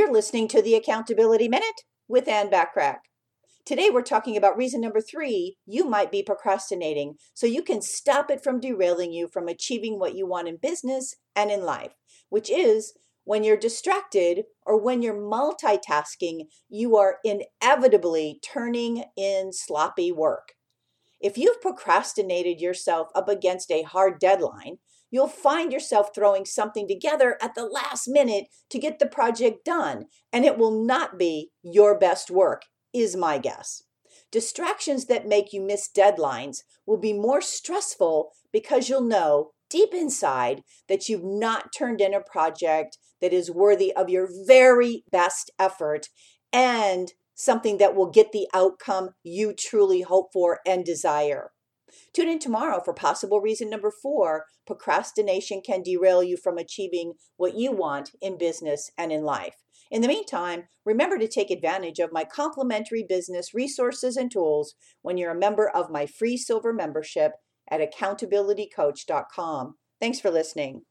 You're listening to the Accountability Minute with Ann Bachrach. Today, we're talking about reason number three you might be procrastinating, so you can stop it from derailing you from achieving what you want in business and in life, which is when you're distracted or when you're multitasking, you are inevitably turning in sloppy work. If you've procrastinated yourself up against a hard deadline, you'll find yourself throwing something together at the last minute to get the project done, and it will not be your best work, is my guess. Distractions that make you miss deadlines will be more stressful because you'll know deep inside that you've not turned in a project that is worthy of your very best effort and something that will get the outcome you truly hope for and desire. Tune in tomorrow for possible reason number four procrastination can derail you from achieving what you want in business and in life. In the meantime, remember to take advantage of my complimentary business resources and tools when you're a member of my free silver membership at accountabilitycoach.com. Thanks for listening.